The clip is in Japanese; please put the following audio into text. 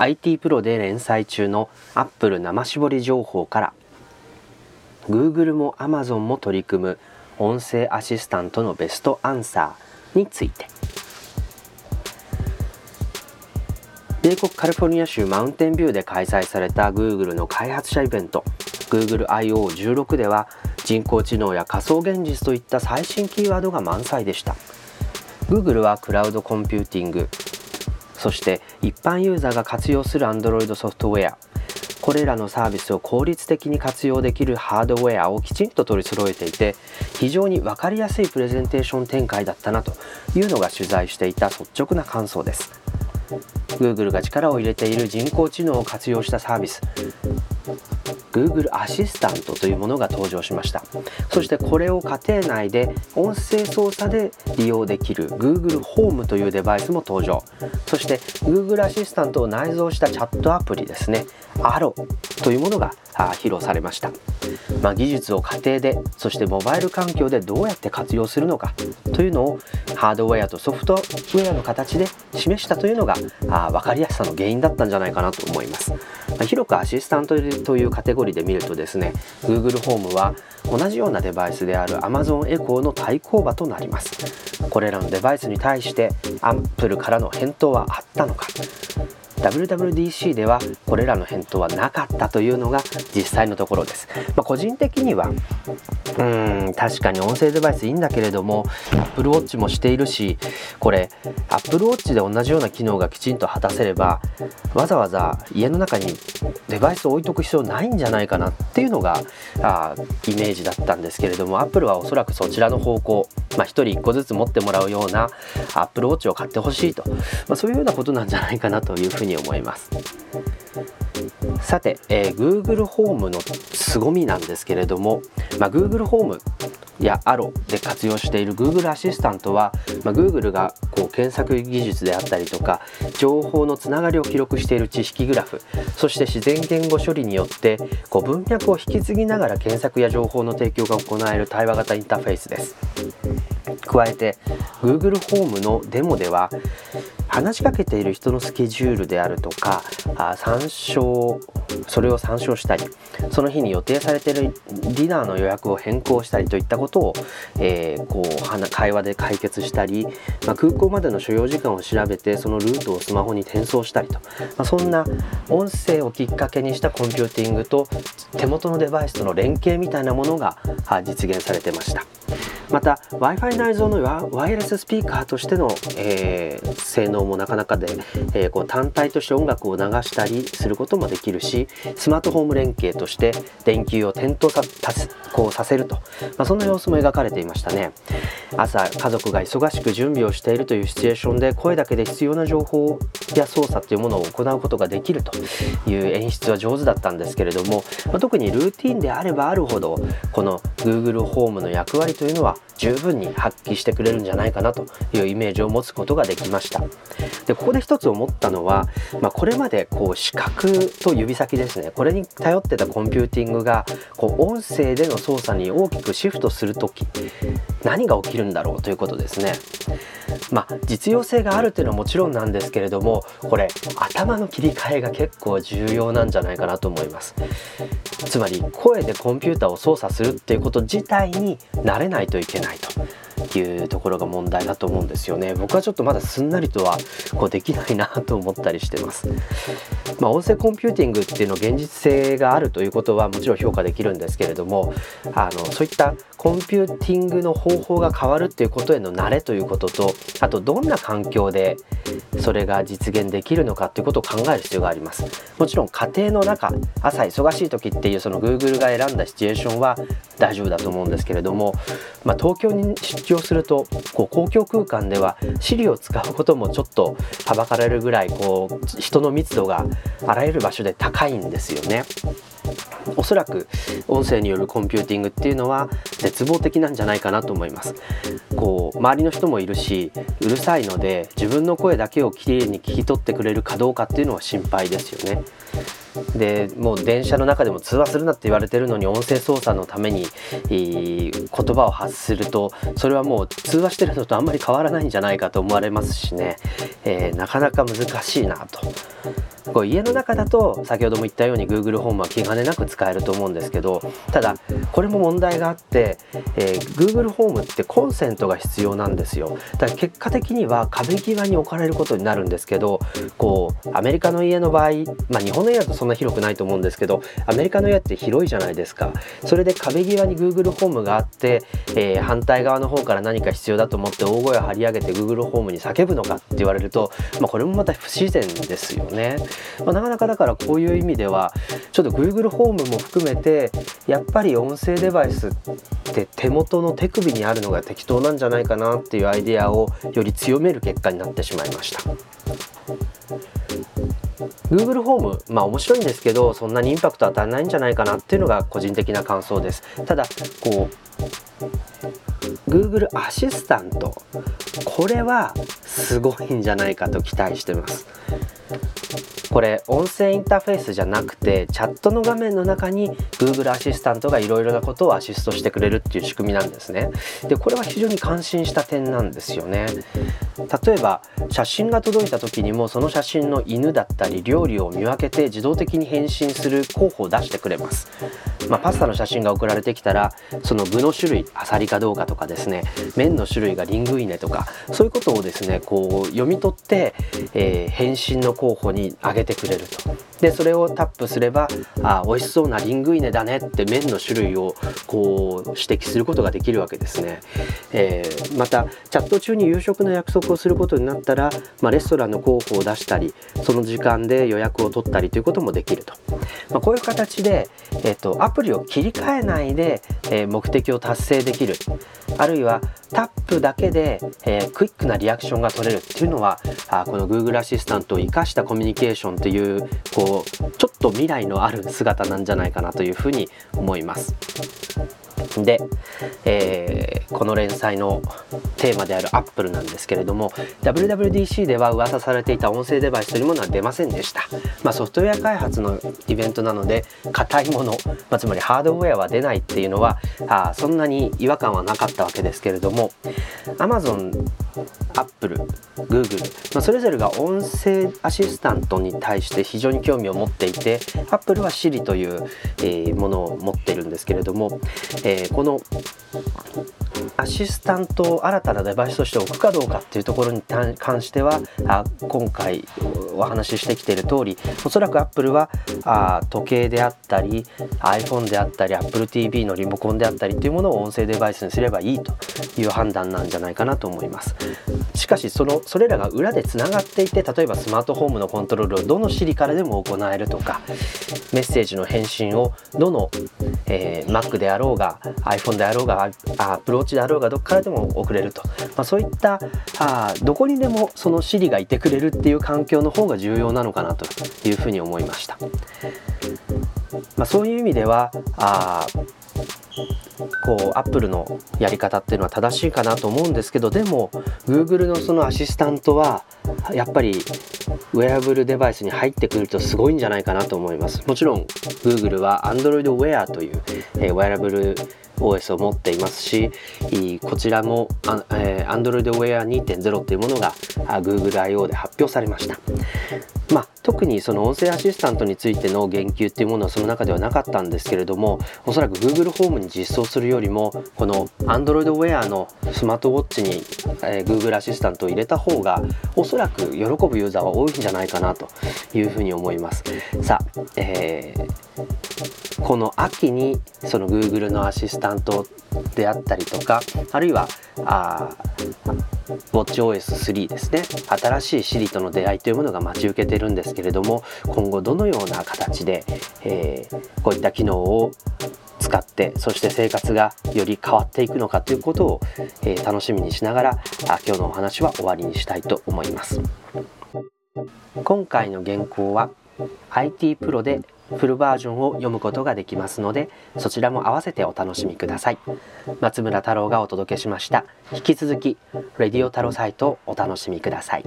IT プロで連載中の Apple 生絞り情報から Google も Amazon も取り組む音声アシスタントのベストアンサーについて。米国カリフォルニア州マウンテンビューで開催された Google の開発者イベント Google I.O.16 では人工知能や仮想現実といった最新キーワードが満載でした。Google はクラウドコンピューティングそして一般ユーザーが活用する Android ソフトウェア。これらのサービスを効率的に活用できるハードウェアをきちんと取り揃えていて非常に分かりやすいプレゼンテーション展開だったなというのが取材していた率直な感想です。Google が力を入れている人工知能を活用したサービス。Google アシスタントというものが登場しました。そしてこれを家庭内で音声操作で利用できる Google ホームというデバイスも登場。そして Google アシスタントを内蔵したチャットアプリですね。Aro というものが披露されました、まあ、技術を家庭でそしてモバイル環境でどうやって活用するのかというのをハードウェアとソフトウェアの形で示したというのがあ分かりやすさの原因だったんじゃないかなと思います、まあ、広くアシスタントというカテゴリーで見るとですね Google ホームは同じようなデバイスである Amazon Echo の対抗馬となります。これらのデバイスに対して Apple からの返答はあったのか。WWDC ではこれらの返答はなかったというのが実際のところです、まあ、個人的にはうん確かに音声デバイスいいんだけれども Apple Watch もしているしこれ Apple Watch で同じような機能がきちんと果たせればわざわざ家の中にデバイスを置いとく必要ないんじゃないかなっていうのがあイメージだったんですけれども Apple はおそらくそちらの方向、まあ、1人1個ずつ持ってもらうような Apple Watch を買ってほしいと、まあ、そういうようなことなんじゃないかなというふうに思います。さて、えー、Google ホームの凄みなんですけれども、まあ、Google ホームや Aro で活用している Google アシスタントは、まあ、Google がこう検索技術であったりとか情報のつながりを記録している知識グラフそして自然言語処理によってこう文脈を引き継ぎながら検索や情報の提供が行える対話型インターフェースです加えて Google ホームのデモでは話しかけている人のスケジュールであるとかあ参照それを参照したりその日に予定されているディナーの予約を変更したりといったことを、えー、こう会話で解決したり、まあ、空港までの所要時間を調べてそのルートをスマホに転送したりと、まあ、そんな音声をきっかけにしたコンピューティングと手元のデバイスとの連携みたいなものが実現されてました。また Wi-Fi 内蔵のワイヤレススピーカーとしての、えー、性能もなかなかで、えー、こう単体として音楽を流したりすることもできるしスマートフォーム連携として電球を点灯さこうさせると、まあ、そんな様子も描かれていましたね。朝家族が忙しく準備をしているというシチュエーションで声だけで必要な情報や操作というものを行うことができるという演出は上手だったんですけれども、まあ、特にルーティンであればあるほどこの Google ホームの役割というのは十分に発揮してくれるんじゃないかなというイメージを持つことができました。でここで一つ思ったのは、まあ、これまでこう視覚と指先ですねこれに頼ってたコンピューティングがこう音声での操作に大きくシフトする時何が起きるんだろうということですね。まあ、実用性があるというのはもちろんなんですけれどもこれ頭の切り替えが結構重要なんじゃないかなと思います。つまり声でコンピューターを操作するっていうこと自体に慣れないといけないと。ていうところが問題だと思うんですよね。僕はちょっとまだすんなりとはこうできないなと思ったりしてます。まあ、音声コンピューティングっていうの現実性があるということはもちろん評価できるんですけれどもあのそういったコンピューティングの方法が変わるっていうことへの慣れということとあとどんな環境でそれが実現できるのかっていうことを考える必要があります。もちろん家庭の中朝忙しい時っていうその Google が選んだシチュエーションは大丈夫だと思うんですけれども、まあ、東京に出張するとこう公共空間では Siri を使うこともちょっとはばかられるぐらいこう人の密度があらゆる場所で高いんですよね。おそらく音声によるコンピューティングっていうのは絶望的なんじゃないかなと思います。こう周りの人もいるしうるさいので自分の声だけをきれいに聞き取ってくれるかどうかっていうのは心配ですよね。でもう電車の中でも通話するなって言われてるのに音声操作のために言葉を発するとそれはもう通話してるのとあんまり変わらないんじゃないかと思われますしね、えー、なかなか難しいなと。こう家の中だと先ほども言ったように Google ホームは気兼ねなく使えると思うんですけどただこれも問題があって、えー、Google ホームってコンセントが必要なんですよ。だから結果的には壁際に置かれることになるんですけどこうアメリカの家の場合、まあ、日本の家だとそんな広くないと思うんですけどアメリカの家って広いじゃないですか。それで壁際に Google ホームがあって、えー、反対側の方から何か必要だと思って大声を張り上げて Google ホームに叫ぶのかって言われると、まあ、これもまた不自然ですよね、まあ、なかなかだからこういう意味ではちょっと Google ホームも含めてやっぱり音声デバイスって手元の手首にあるのが適当なんじゃないかなっていうアイデアをより強める結果になってしまいました。Google ホームまあ面白いんですけどそんなにインパクト与えないんじゃないかなっていうのが個人的な感想ですただこう Google アシスタントこれはすごいんじゃないかと期待してますこれ音声インターフェースじゃなくてチャットの画面の中に Google アシスタントがいろいろなことをアシストしてくれるっていう仕組みなんですね。でこれは非常に感心した点なんですよね。例えば写真が届いた時にもその写真の犬だったり料理を見分けて自動的に返信する候補を出してくれます、まあ、パスタの写真が送られてきたらその具の種類アサリかどうかとかですね麺の種類がリングイネとかそういうことをですねこう読み取って、えー、返信の候補に挙げてくれると。でそれをタップすればあ美味しそうなリングイネだねって麺の種類をこう指摘することができるわけですね、えー、またチャット中に夕食の約束をすることになったら、まあ、レストランの候補を出したりその時間で予約を取ったりということもできると、まあ、こういう形で、えーと、アプリを切り替えないで、えー、目的を達成できるあるいはタップだけで、えー、クイックなリアクションが取れるっていうのはあこの Google アシスタントを生かしたコミュニケーションというこうちょっと未来のある姿なんじゃないかなというふうに思います。で、えー、この連載のテーマであるアップルなんですけれども WWDC では噂されていた音声デバイスというものは出ませんでした、まあ、ソフトウェア開発のイベントなので硬いもの、まあ、つまりハードウェアは出ないっていうのはあそんなに違和感はなかったわけですけれども Amazon アップル、グーグル、まあ、それぞれが音声アシスタントに対して非常に興味を持っていて、アップルは Siri という、えー、ものを持っているんですけれども、えー、このシスタントを新たなデバイスとして置くかどうかっていうところに関してはあ今回お話ししてきている通りおそらくアップルはあ時計であったり iPhone であったり AppleTV のリモコンであったりっていうものを音声デバイスにすればいいという判断なんじゃないかなと思います。しかしそのそれらが裏でつながっていて例えばスマートフォームのコントロールをどの Siri からでも行えるとかメッセージの返信をどの、えー、Mac であろうが iPhone であろうが Apple Watch であろうががどこからでも送れると、まあ、そういったあどこにでもその Siri がいてくれるっていう環境の方が重要なのかなというふうに思いました。まあ、そういう意味ではあこうアップルのやり方っていうのは正しいかなと思うんですけどでも Google のそのアシスタントはやっぱりウェアブルデバイスに入ってくるとすごいんじゃないかなと思いますもちろん Google は Android Wear という、えー、ウェアブル OS を持っていますしこちらも、えー、Android Wear 2.0というものが Google I.O. で発表されました。まあ、特にその音声アシスタントについての言及っていうものはその中ではなかったんですけれどもおそらく Google ホームに実装するよりもこの Android Wear のスマートウォッチに、えー、Google アシスタントを入れた方がおそらく喜ぶユーザーは多いんじゃないかなというふうに思います。さあ、えー、この秋にその Google のアシスタントであったりとかあるいはあ WatchOS3 ですね。新しい Siri との出会いというものが待ち受けてるんですけれども今後どのような形で、えー、こういった機能を使ってそして生活がより変わっていくのかということを、えー、楽しみにしながら今日のお話は終わりにしたいと思います。今回の原稿は IT プロでフルバージョンを読むことができますのでそちらも合わせてお楽しみください。松村太郎がお届けしました。引き続きレディオ太郎サイトをお楽しみください。